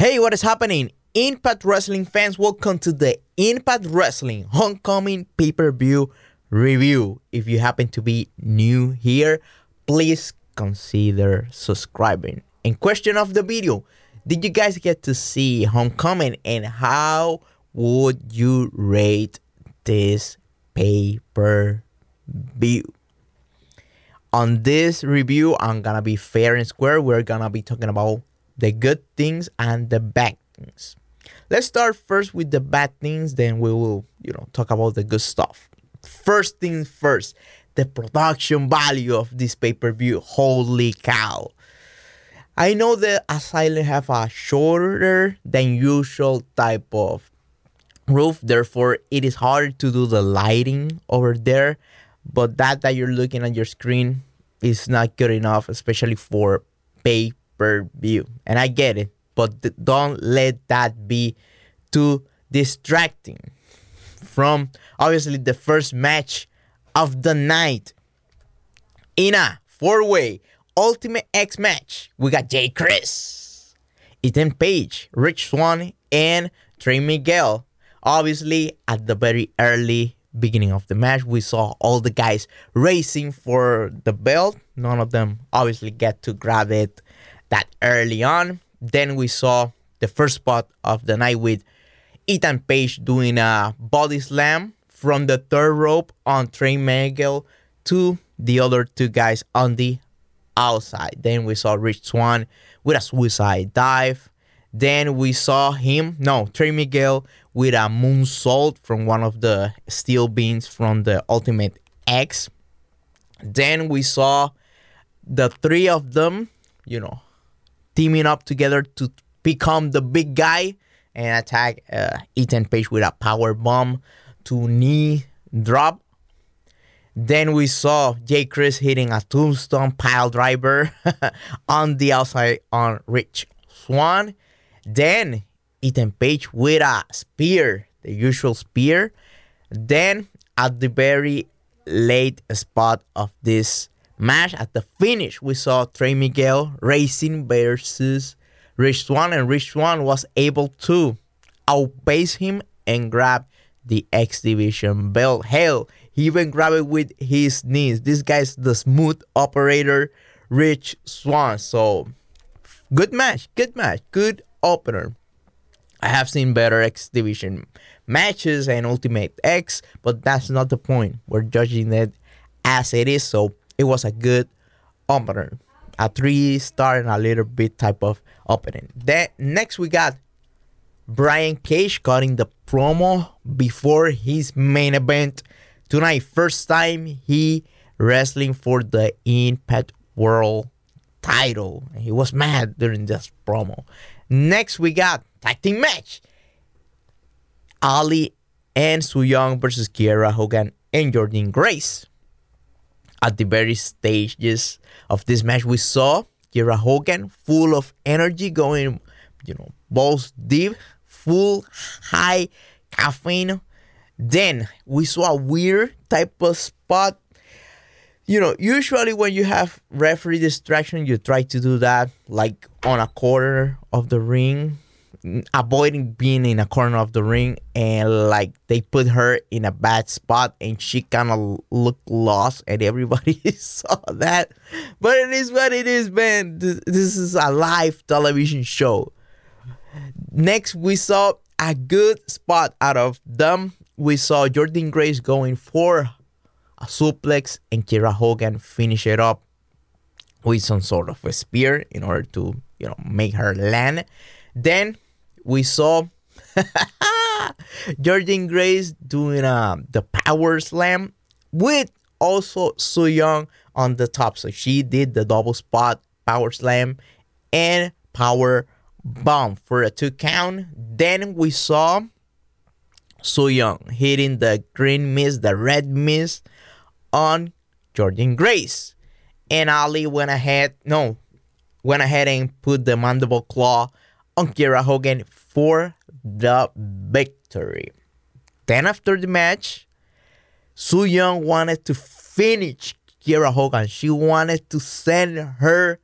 Hey, what is happening? Impact Wrestling fans, welcome to the Impact Wrestling Homecoming pay per view review. If you happen to be new here, please consider subscribing. In question of the video, did you guys get to see Homecoming and how would you rate this pay per view? On this review, I'm gonna be fair and square. We're gonna be talking about the good things and the bad things. Let's start first with the bad things, then we will, you know, talk about the good stuff. First things first, the production value of this pay-per-view. Holy cow. I know that Asylum have a shorter than usual type of roof, therefore it is hard to do the lighting over there. But that that you're looking at your screen is not good enough, especially for pay per view. And I get it, but th- don't let that be too distracting from obviously the first match of the night in a four-way Ultimate X match. We got Jake Crist, Ethan Page, Rich Swann, and Trey Miguel. Obviously, at the very early beginning of the match, we saw all the guys racing for the belt. None of them obviously get to grab it that early on. Then we saw the first spot of the night with Ethan Page doing a body slam from the third rope on Trey Miguel to the other two guys on the outside. Then we saw Rich Swann with a suicide dive. Then we saw him, no, Trey Miguel with a moonsault from one of the steel beams from the Ultimate X. Then we saw the three of them, you know, teaming up together to become the big guy and attack uh, Ethan Page with a power bomb to knee drop. Then we saw Jake Crist hitting a tombstone pile driver on the outside on Rich Swann. Then Ethan Page with a spear, the usual spear. Then at the very late spot of this match, at the finish, we saw Trey Miguel racing versus Rich Swann, and Rich Swann was able to outpace him and grab the X Division belt. Hell, he even grabbed it with his knees. This guy's the smooth operator, Rich Swann. So, good match, good match, good opener. I have seen better X Division matches and Ultimate X, but that's not the point. We're judging it as it is. So, it was a good opener. A three star and a little bit type of opening. Then next we got Brian Cage cutting the promo before his main event tonight. First time he wrestling for the Impact World title. He was mad during this promo. Next we got tag team match. Allie and Su Yung versus Kiera Hogan and Jordynne Grace. At the very stages of this match, we saw Kiera Hogan full of energy, going, you know, balls deep, full high caffeine. Then we saw a weird type of spot. You know, usually when you have referee distraction, you try to do that like on a corner of the ring, avoiding being in a corner of the ring and like they put her in a bad spot and she kind of looked lost and everybody saw that. But it is what it is man. This, this is a live television show. Next we saw a good spot out of them. We saw Jordynne Grace going for a suplex and Kiera Hogan finish it up with some sort of a spear in order to you know make her land. Then we saw Jordynne Grace doing uh, the power slam with also Su Yung on the top. So she did the double spot power slam and power bomb for a two count. Then we saw Su Yung hitting the green mist, the red mist on Jordynne Grace. And Allie went ahead, no, went ahead and put the mandible claw on Kiera Hogan for the victory. Then after the match, Su Yung wanted to finish Kiera Hogan. She wanted to send her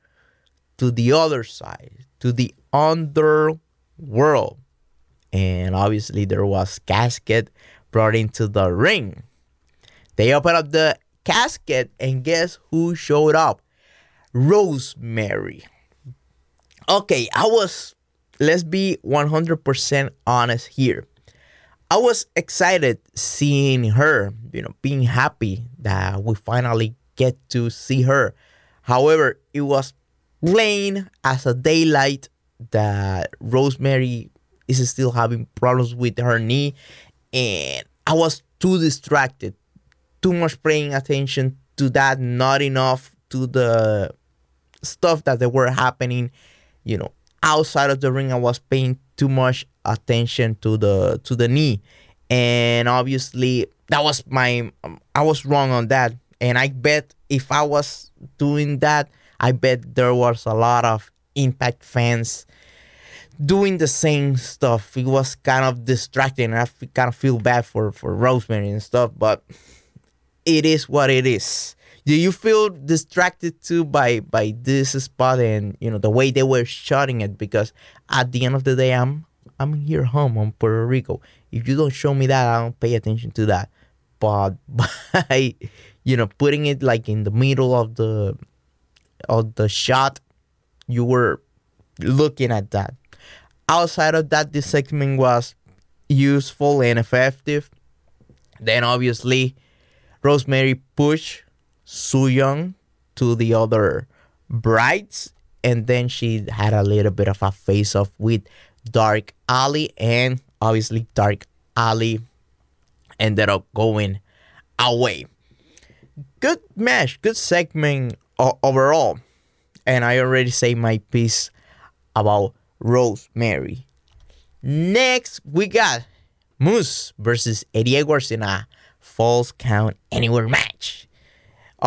to the other side, to the underworld. And obviously, there was casket brought into the ring. They opened up the casket, and guess who showed up? Rosemary. Okay, I was, let's be 100% honest here. I was excited seeing her, you know, being happy that we finally get to see her. However, it was plain as a daylight that Rosemary is still having problems with her knee, and I was too distracted, too much paying attention to that, not enough to the stuff that they were happening, you know, outside of the ring. I was paying too much attention to the to the knee, and obviously that was my I was wrong on that, and I bet if I was doing that, I bet there was a lot of Impact fans doing the same stuff. It was kind of distracting. I kind of feel bad for for Rosemary and stuff, but it is what it is. Do you feel distracted too by by this spot and you know the way they were shooting it? Because at the end of the day, I'm I'm here home on Puerto Rico. If you don't show me that, I don't pay attention to that. But by you know putting it like in the middle of the of the shot, you were looking at that. Outside of that, this segment was useful and effective. Then obviously, Rosemary pushed Su Yung to the other brides, and then she had a little bit of a face off with Dark Alley, and obviously Dark Alley ended up going away. Good match, good segment overall. And I already say my piece about Rosemary. Next, we got Moose versus Eddie Edwards in a falls count anywhere match.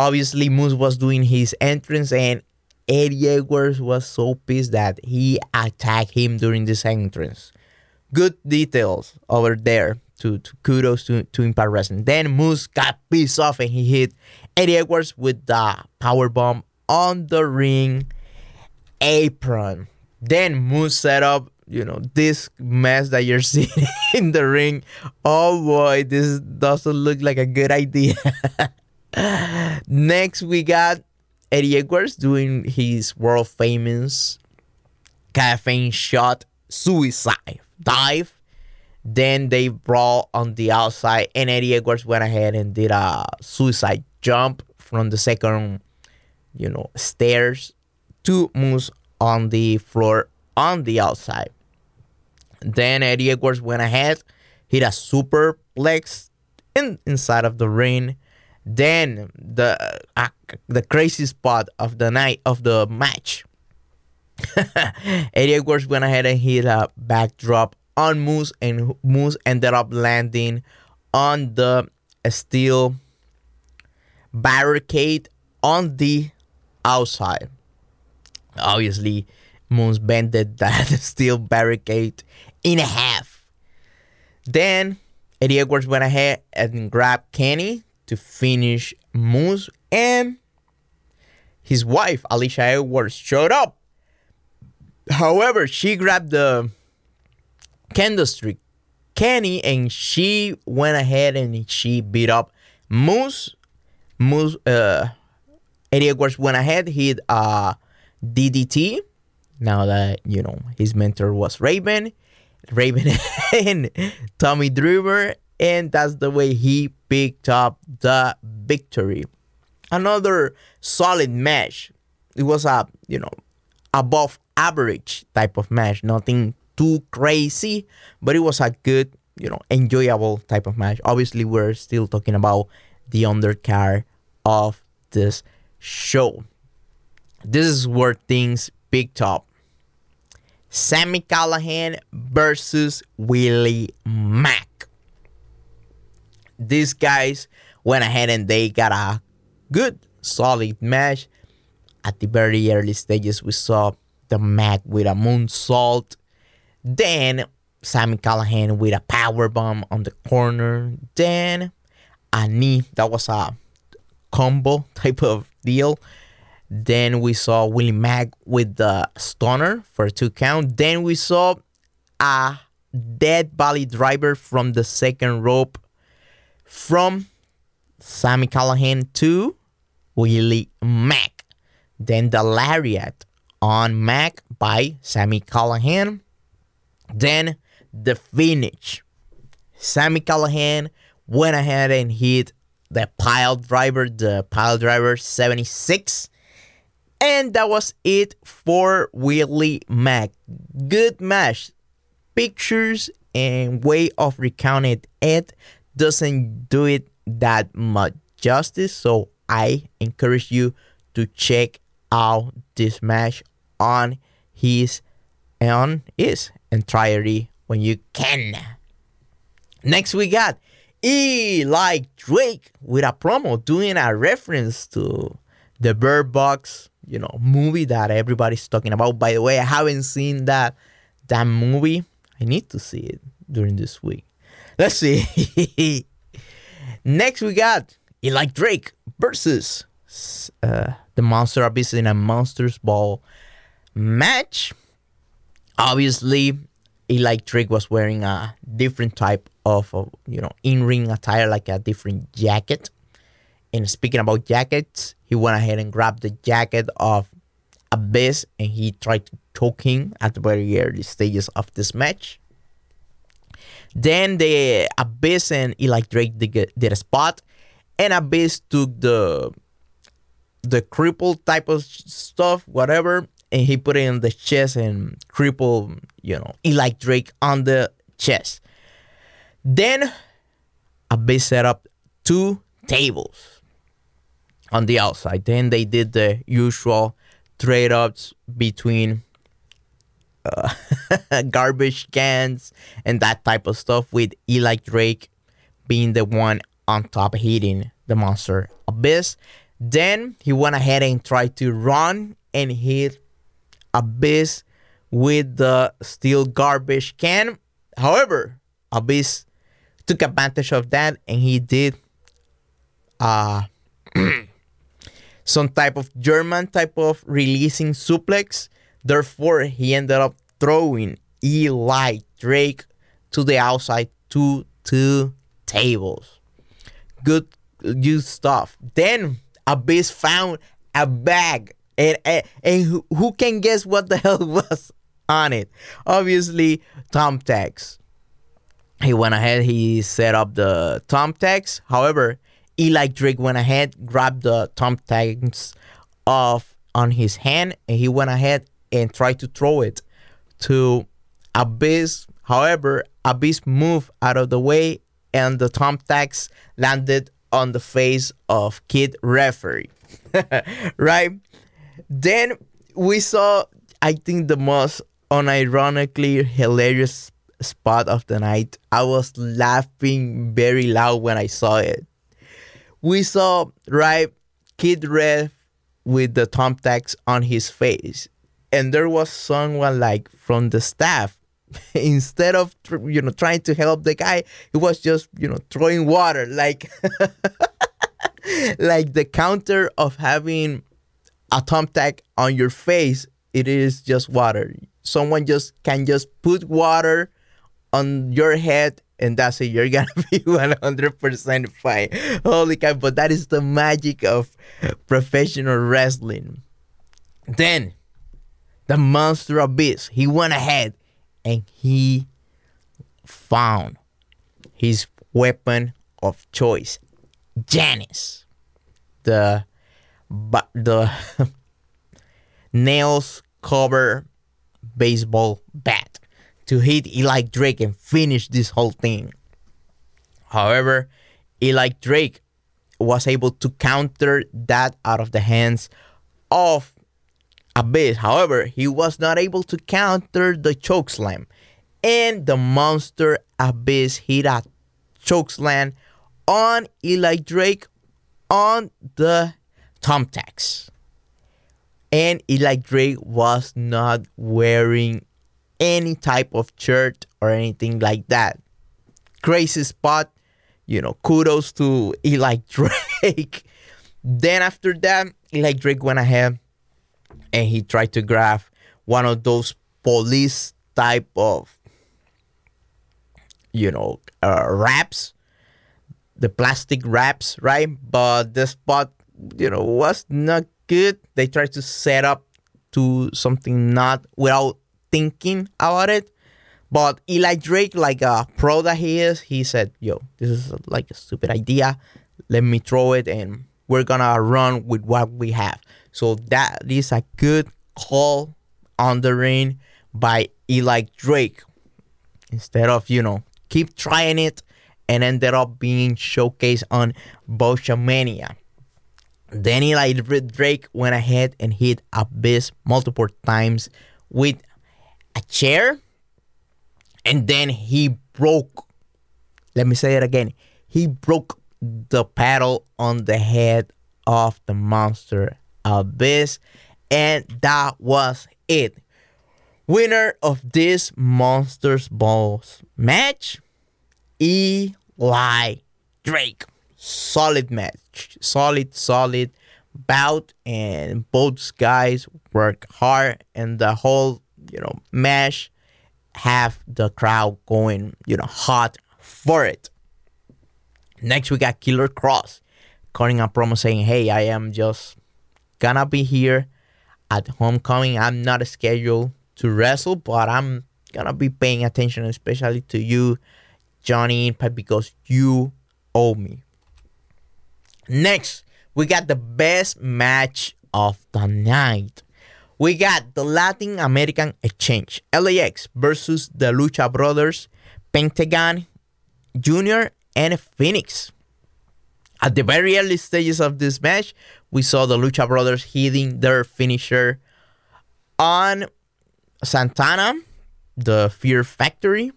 Obviously, Moose was doing his entrance, and Eddie Edwards was so pissed that he attacked him during this entrance. Good details over there. To, to kudos to, to Impact Wrestling. Then Moose got pissed off and he hit Eddie Edwards with the power bomb on the ring apron. Then Moose set up, you know, this mess that you're seeing in the ring. Oh boy, this doesn't look like a good idea. Next, we got Eddie Edwards doing his world famous caffeine shot suicide dive. Then they brawl on the outside, and Eddie Edwards went ahead and did a suicide jump from the second, you know, stairs to Moose on the floor on the outside. Then Eddie Edwards went ahead, hit a superplex in, inside of the ring. Then the uh, the crazy spot of the night of the match. Eddie Edwards went ahead and hit a backdrop on Moose, and Moose ended up landing on the steel barricade on the outside. Obviously, Moose bended that steel barricade in half. Then Eddie Edwards went ahead and grabbed Kenny to finish Moose, and his wife Alisha Edwards showed up. However, she grabbed the candlestick Kenny and she went ahead and she beat up Moose. Moose uh Eddie Edwards went ahead, hit uh DDT. Now that you know his mentor was Raven, Raven and Tommy Dreamer, and that's the way he picked up the victory. Another solid match. It was a you know above average type of match, nothing too crazy, but it was a good you know enjoyable type of match. Obviously, we're still talking about the undercard of this show. This is where things picked up. Sami Callihan versus Willie Mack. These guys went ahead and they got a good, solid match. At the very early stages, we saw the Mack with a moonsault. Then Sami Callihan with a power bomb on the corner. Then a knee that was a combo type of deal. Then we saw Willie Mack with the stunner for two count. Then we saw a dead body driver from the second rope from Sami Callihan to Willie Mack. Then the lariat on Mack by Sami Callihan. Then the finish. Sami Callihan went ahead and hit the pile driver, the pile driver 76. And that was it for Willie Mack. Good match. Pictures and way of recounting it doesn't do it that much justice. So I encourage you to check out this match on his on his entirety when you can. Next we got Eli Drake with a promo doing a reference to the Bird Box, you know, movie that everybody's talking about. By the way, I haven't seen that that movie. I need to see it during this week. Let's see. Next we got Eli Drake versus uh, the Monster Abyss in a Monsters Ball match. Obviously, Eli Drake was wearing a different type of, of you know in ring attire, like a different jacket. And speaking about jackets, he went ahead and grabbed the jacket of Abyss and he tried to choke him at the very early stages of this match. Then the Abyss and Eli Drake did, a spot, and Abyss took the the cripple type of stuff, whatever, and he put it in the chest and cripple, you know, Eli Drake on the chest. Then Abyss set up two tables on the outside. Then they did the usual trade ups between uh, garbage cans and that type of stuff with Eli Drake being the one on top hitting the monster Abyss. Then he went ahead and tried to run and hit Abyss with the steel garbage can. However, Abyss took advantage of that and he did uh some type of German type of releasing suplex. Therefore, he ended up throwing Eli Drake to the outside to two tables. Good, good stuff. Then Abyss found a bag, and and, and who, who can guess what the hell was on it? Obviously, thumbtacks. He went ahead. He set up the thumbtacks. However, Eli Drake went ahead, grabbed the thumbtacks off on his hand, and he went ahead and try to throw it to Abyss. However, Abyss moved out of the way, and the thumbtacks landed on the face of Kid Referee. right? Then we saw, I think, the most unironically hilarious spot of the night. I was laughing very loud when I saw it. We saw, right, Kid Ref with the thumbtacks on his face. And there was someone like from the staff instead of you know trying to help the guy he was just you know throwing water like like the counter of having a thumbtack on your face it is just water. Someone just can just put water on your head and that's it. You're gonna be 100% fine. Holy cow but that is the magic of professional wrestling. Then the monster abyss. He went ahead and he found his weapon of choice, Janice, the but the nails cover baseball bat to hit Eli Drake and finish this whole thing. However, Eli Drake was able to counter that out of the hands of Abyss. However, he was not able to counter the chokeslam. And the monster Abyss hit a chokeslam on Eli Drake on the thumbtacks. And Eli Drake was not wearing any type of shirt or anything like that. Crazy spot. You know, kudos to Eli Drake. then after that, Eli Drake went ahead and he tried to grab one of those police type of you know, uh, wraps, the plastic wraps, right? But the spot, you know, was not good. They tried to set up to something not without thinking about it. But Eli Drake, like a pro that he is, he said, "Yo, this is like a stupid idea. Let me throw it, and we're gonna run with what we have." So that is a good call on the ring by Eli Drake. Instead of you know keep trying it, and ended up being showcased on Botchamania. Then Eli Drake went ahead and hit Abyss multiple times with a chair and then he broke let me say it again he broke the paddle on the head of the monster abyss and that was it. Winner of this monsters balls match eli drake. Solid match. Solid solid bout and both guys work hard and the whole you know match have the crowd going, you know, hot for it. Next, we got Killer Kross cutting a promo saying, Hey, I am just gonna be here at Homecoming. I'm not scheduled to wrestle, but I'm gonna be paying attention, especially to you, Johnny Impact, because you owe me. Next, we got the best match of the night. We got the Latin American Exchange, LAX versus the Lucha Brothers, Pentagon Jr., and Fenix. At the very early stages of this match, we saw the Lucha Brothers hitting their finisher on Santana, the Fear Factory.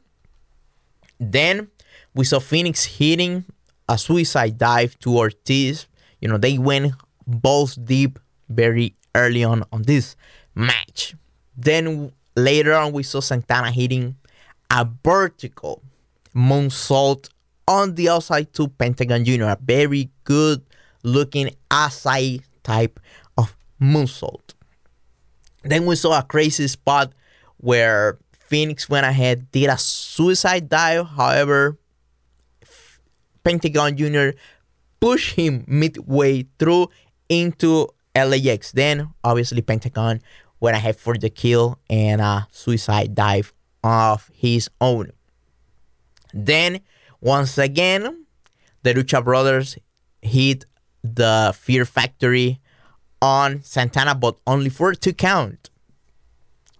Then we saw Fenix hitting a suicide dive to Ortiz. You know, they went balls deep very early on on this match. Then later on, we saw Santana hitting a vertical moonsault on the outside to Pentagon Jr. A very good looking outside type of moonsault. Then we saw a crazy spot where Fenix went ahead, did a suicide dive. However, Pentagon Jr. pushed him midway through into LAX. Then, obviously, Pentagon went ahead for the kill and a suicide dive of his own. Then, once again, the Lucha Brothers hit the Fear Factory on Santana, but only for two count.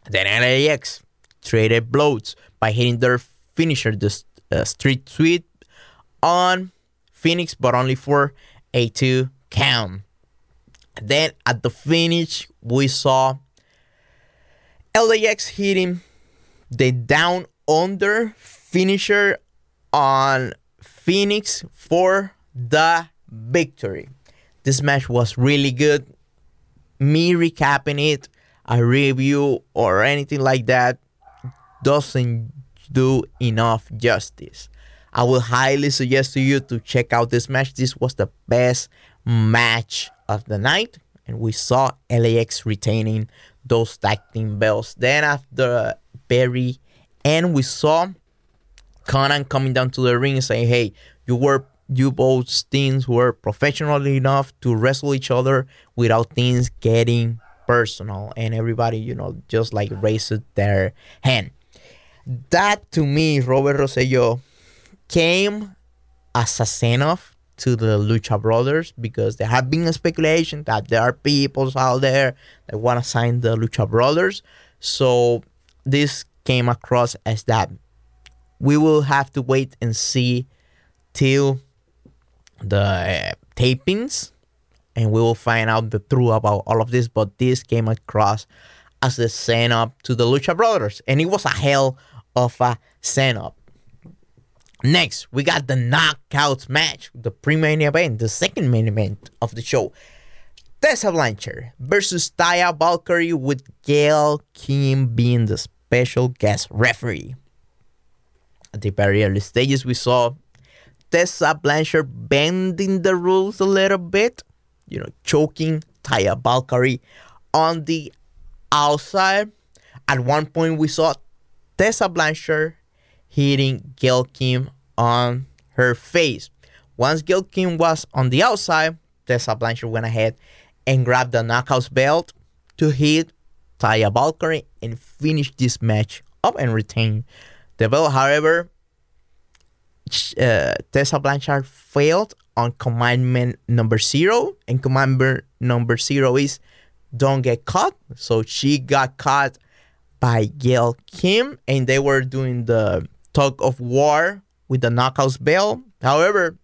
Then LAX traded blows by hitting their finisher, the uh, Street Sweep, on Fenix, but only for a two count. Then at the finish, we saw LAX hitting the down under finisher on Fenix for the victory. This match was really good. Me recapping it, a review or anything like that doesn't do enough justice. I will highly suggest to you to check out this match. This was the best match of the night, and we saw LAX retaining those tag team belts. Then after very end, we saw Konnan coming down to the ring and saying, "Hey, you were you both teams were professional enough to wrestle each other without things getting personal." And everybody, you know, just like raised their hand. That to me, Robert Rosselló came as a send off to the Lucha Brothers because there have been a speculation that there are people out there that want to sign the Lucha Brothers. So this came across as that we will have to wait and see till the uh, tapings and we will find out the truth about all of this. But this came across as the send up to the Lucha Brothers, and it was a hell of a send up. Next, we got the knockouts match, the pre-main event, the second main event of the show. Tessa Blanchard versus Taya Valkyrie with Gail Kim being the special guest referee. At the very early stages, we saw Tessa Blanchard bending the rules a little bit, you know, choking Taya Valkyrie on the outside. At one point, we saw Tessa Blanchard hitting Gail Kim on her face. Once Gail Kim was on the outside, Tessa Blanchard went ahead and grabbed the knockouts belt to hit Taya Valkyrie and finish this match up and retain the. However, uh, Tessa Blanchard failed on commandment number zero, and commandment number zero is don't get caught. So she got caught by Gail Kim, and they were doing the tug of war with the knockouts bell. However,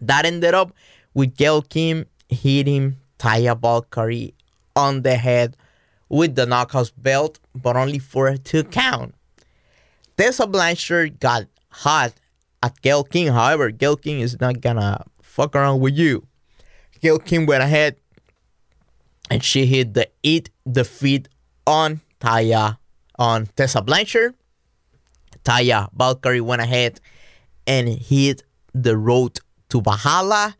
that ended up with Gail Kim hitting Taya Valkyrie on the head with the knockouts belt, but only for a two count. Tessa Blanchard got hot at Gail Kim. However, Gail Kim is not gonna fuck around with you. Gail Kim went ahead and she hit the eat the feet on Taya on Tessa Blanchard. Taya Valkyrie went ahead and hit the road to Valhalla,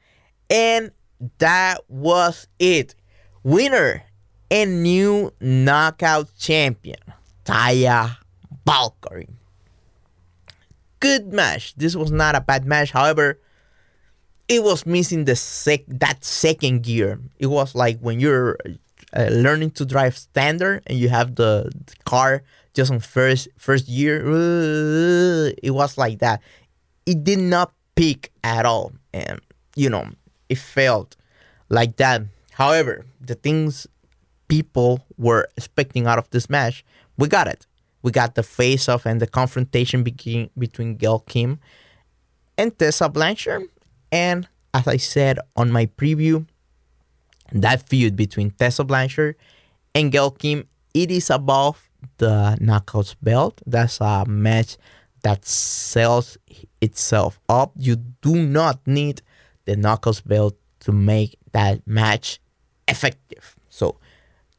and that was it. Winner and new knockout champion, Taya Valkyrie. Good match. This was not a bad match. However, it was missing the sec that second gear. It was like when you're uh, learning to drive standard and you have the, the car just on first first year. Uh, it was like that. It did not peak at all, and you know it felt like that. However, the things people were expecting out of this match, we got it. We got the face off and the confrontation between between Gail Kim and Tessa Blanchard. And as I said on my preview, that feud between Tessa Blanchard and Gail Kim, it is above the Knockouts belt. That's a match that sells itself up. You do not need the Knockouts belt to make that match effective. So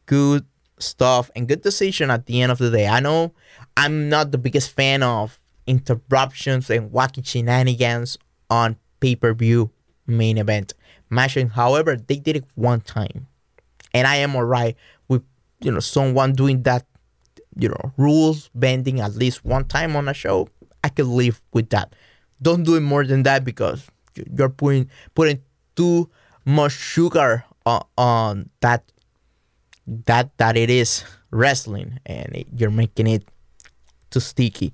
good stuff and good decision at the end of the day. I know I'm not the biggest fan of interruptions and wacky shenanigans on pay per view main event matching. However, they did it one time, and I am alright with you know someone doing that. You know, rules bending at least one time on a show. I could live with that. Don't do it more than that because you're putting putting too much sugar on, on that that that it is wrestling and it, you're making it too sticky.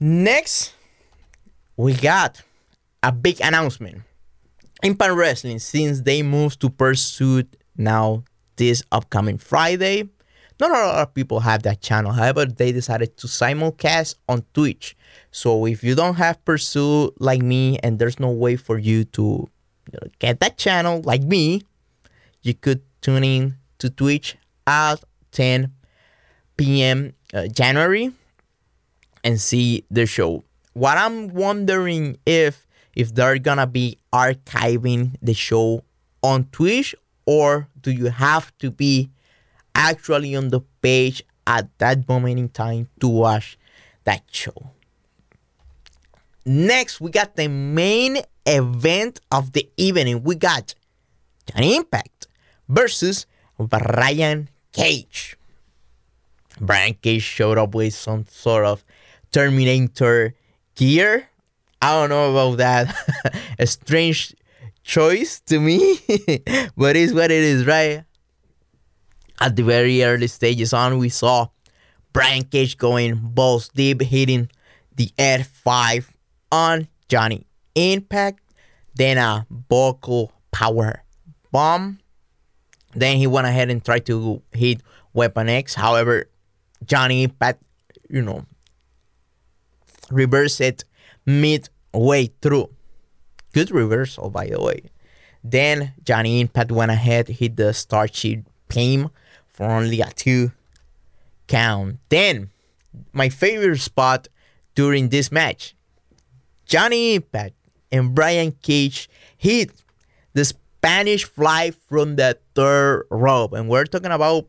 Next, we got a big announcement. Impact Wrestling, since they moved to Pursuit now this upcoming Friday, not a lot of people have that channel. However, they decided to simulcast on Twitch. So if you don't have Pursuit like me and there's no way for you to get that channel like me, you could tune in to Twitch at 10 p.m. Uh, January and see the show. What I'm wondering if if they're gonna be archiving the show on Twitch or do you have to be actually on the page at that moment in time to watch that show. Next, we got the main event of the evening. We got Johnny Impact versus Brian Cage. Brian Cage showed up with some sort of Terminator gear. I don't know about that. A strange choice to me, but it's what it is, right? At the very early stages on, we saw Brian Cage going balls deep, hitting the F5 on Johnny Impact. Then a vocal power bomb then he went ahead and tried to hit Weapon X. However, Johnny Impact, you know, reversed it midway through. Good reversal, by the way. Then Johnny Impact went ahead, hit the Starship Pain for only a two count. Then, my favorite spot during this match Johnny Impact and Brian Cage hit the Spanish fly from the third rope. And we're talking about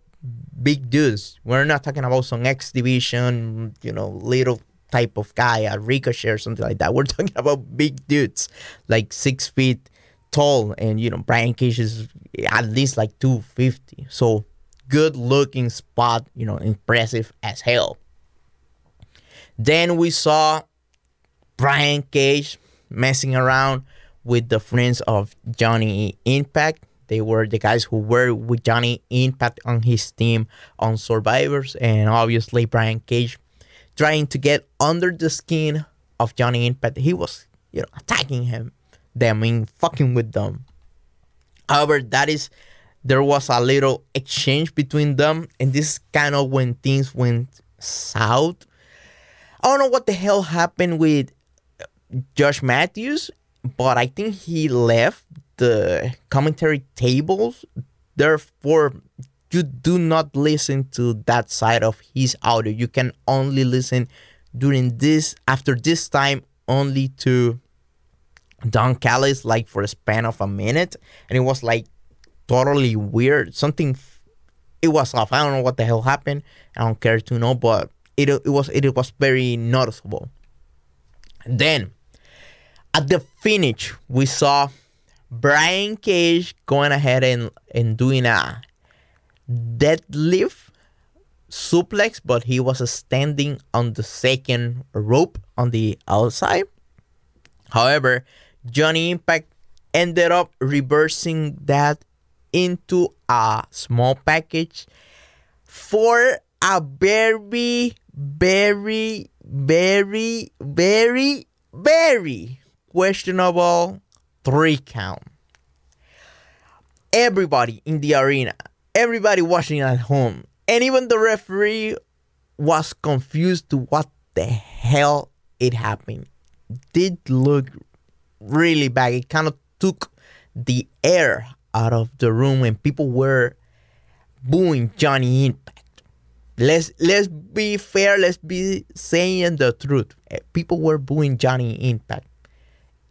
big dudes. We're not talking about some X division, you know, little type of guy, a ricochet or something like that. We're talking about big dudes, like six feet tall. And, you know, Brian Cage is at least like 250. So good looking spot, you know, impressive as hell. Then we saw Brian Cage messing around with the friends of Johnny Impact. They were the guys who were with Johnny Impact on his team on Survivors, and obviously Brian Cage trying to get under the skin of Johnny Impact. He was, you know, attacking him, them, and fucking with them. However, that is there was a little exchange between them, and this is kind of when things went south. I don't know what the hell happened with Josh Matthews, but I think he left the commentary tables. Therefore, you do not listen to that side of his audio. You can only listen during this after this time only to Don Callis like for a span of a minute, and it was like totally weird. Something it was off. I don't know what the hell happened. I don't care to know, but it it was it was very noticeable. Then at the finish, we saw Brian Cage going ahead and, and doing a deadlift suplex, but he was standing on the second rope on the outside. However, Johnny Impact ended up reversing that into a small package for a very, very, very, very, very questionable three count. Everybody in the arena, everybody watching at home, and even the referee was confused to what the hell it happened. Did look really bad. It kind of took the air out of the room and people were booing Johnny Impact. Let's let's be fair. Let's be saying the truth. Eh, people were booing Johnny Impact,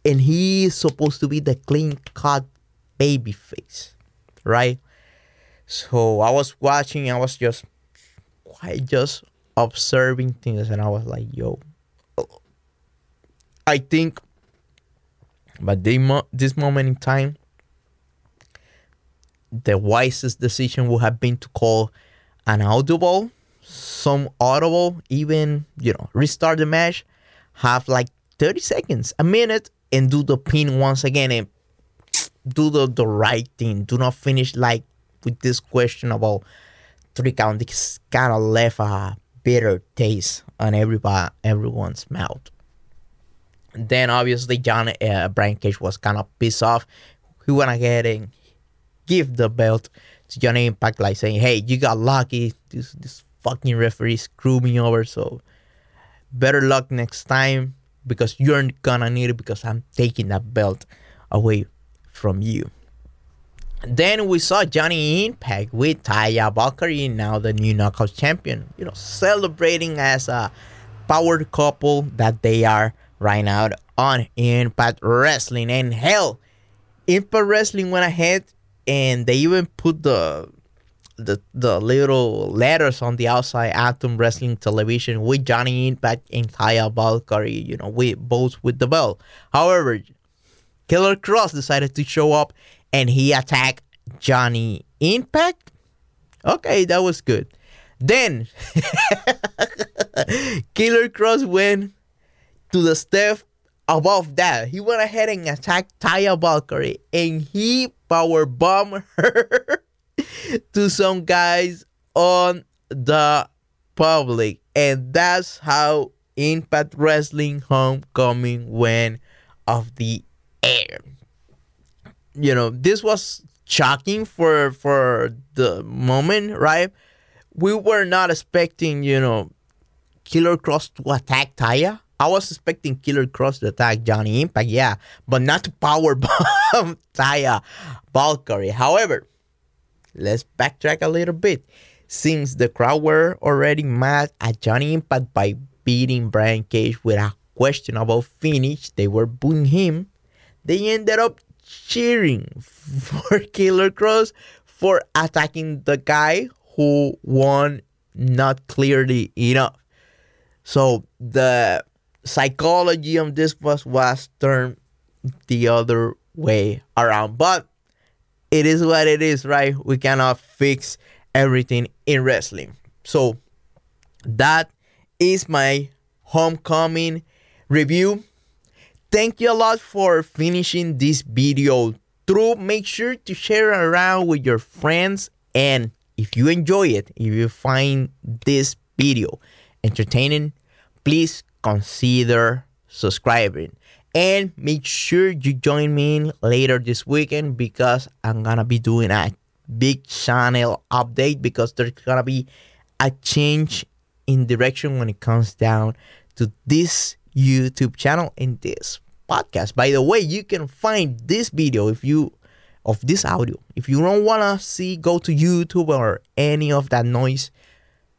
and he is supposed to be the clean cut baby face, right? So I was watching. I was just quite just observing things, and I was like, "Yo." I think, but this moment in time, the wisest decision would have been to call an audible, some audible, even, you know, restart the match, have like 30 seconds, a minute, and do the pin once again and do the, the right thing. Do not finish like with this question about three count. This kind of left a bitter taste on everybody, everyone's mouth. Then obviously John uh, Brian Cage was kind of pissed off. He went ahead and give the belt to Johnny Impact, like saying, "Hey, you got lucky. This this fucking referee screwed me over. So better luck next time because you're gonna need it because I'm taking that belt away from you." Then we saw Johnny Impact with Taya Valkyrie, now the new Knockout champion. You know, celebrating as a power couple that they are right now on Impact Wrestling. And hell, Impact Wrestling went ahead and they even put the the the little letters on the outside Atom Wrestling Television with Johnny Impact and Taya Valkyrie, you know, with both with the belt. However, Killer Kross decided to show up and he attacked Johnny Impact. Okay, that was good. Then Killer Kross went to the step above that. He went ahead and attacked Taya Valkyrie and he power bomb her to some guys on the public. And that's how Impact Wrestling Homecoming went off the air. You know, this was shocking for for the moment, right? We were not expecting, you know, Killer Kross to attack Taya. I was expecting Killer Kross to attack Johnny Impact, yeah, but not to power bomb Taya Valkyrie. However, let's backtrack a little bit. Since the crowd were already mad at Johnny Impact by beating Brian Cage with a questionable finish, they were booing him. They ended up cheering for Killer Kross for attacking the guy who won not clearly enough. So the psychology of this was was turned the other way around. But it is what it is, right? We cannot fix everything in wrestling. So that is my Homecoming review. Thank you a lot for finishing this video through. Make sure to share around with your friends. And if you enjoy it, if you find this video entertaining, please consider subscribing. And make sure you join me later this weekend because I'm gonna be doing a big channel update because there's gonna be a change in direction when it comes down to this YouTube channel and this podcast. By the way, you can find this video if you of this audio. If you don't wanna see, go to YouTube or any of that noise.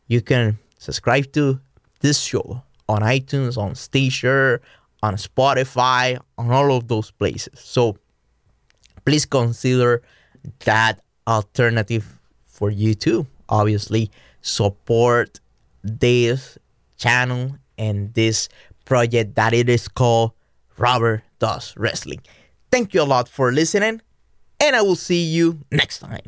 You can subscribe to this show on iTunes, on Stitcher, on Spotify, on all of those places. So please consider that alternative for you too. Obviously, support this channel and this project that it is called Robert Does Wrestling. Thank you a lot for listening, and I will see you next time.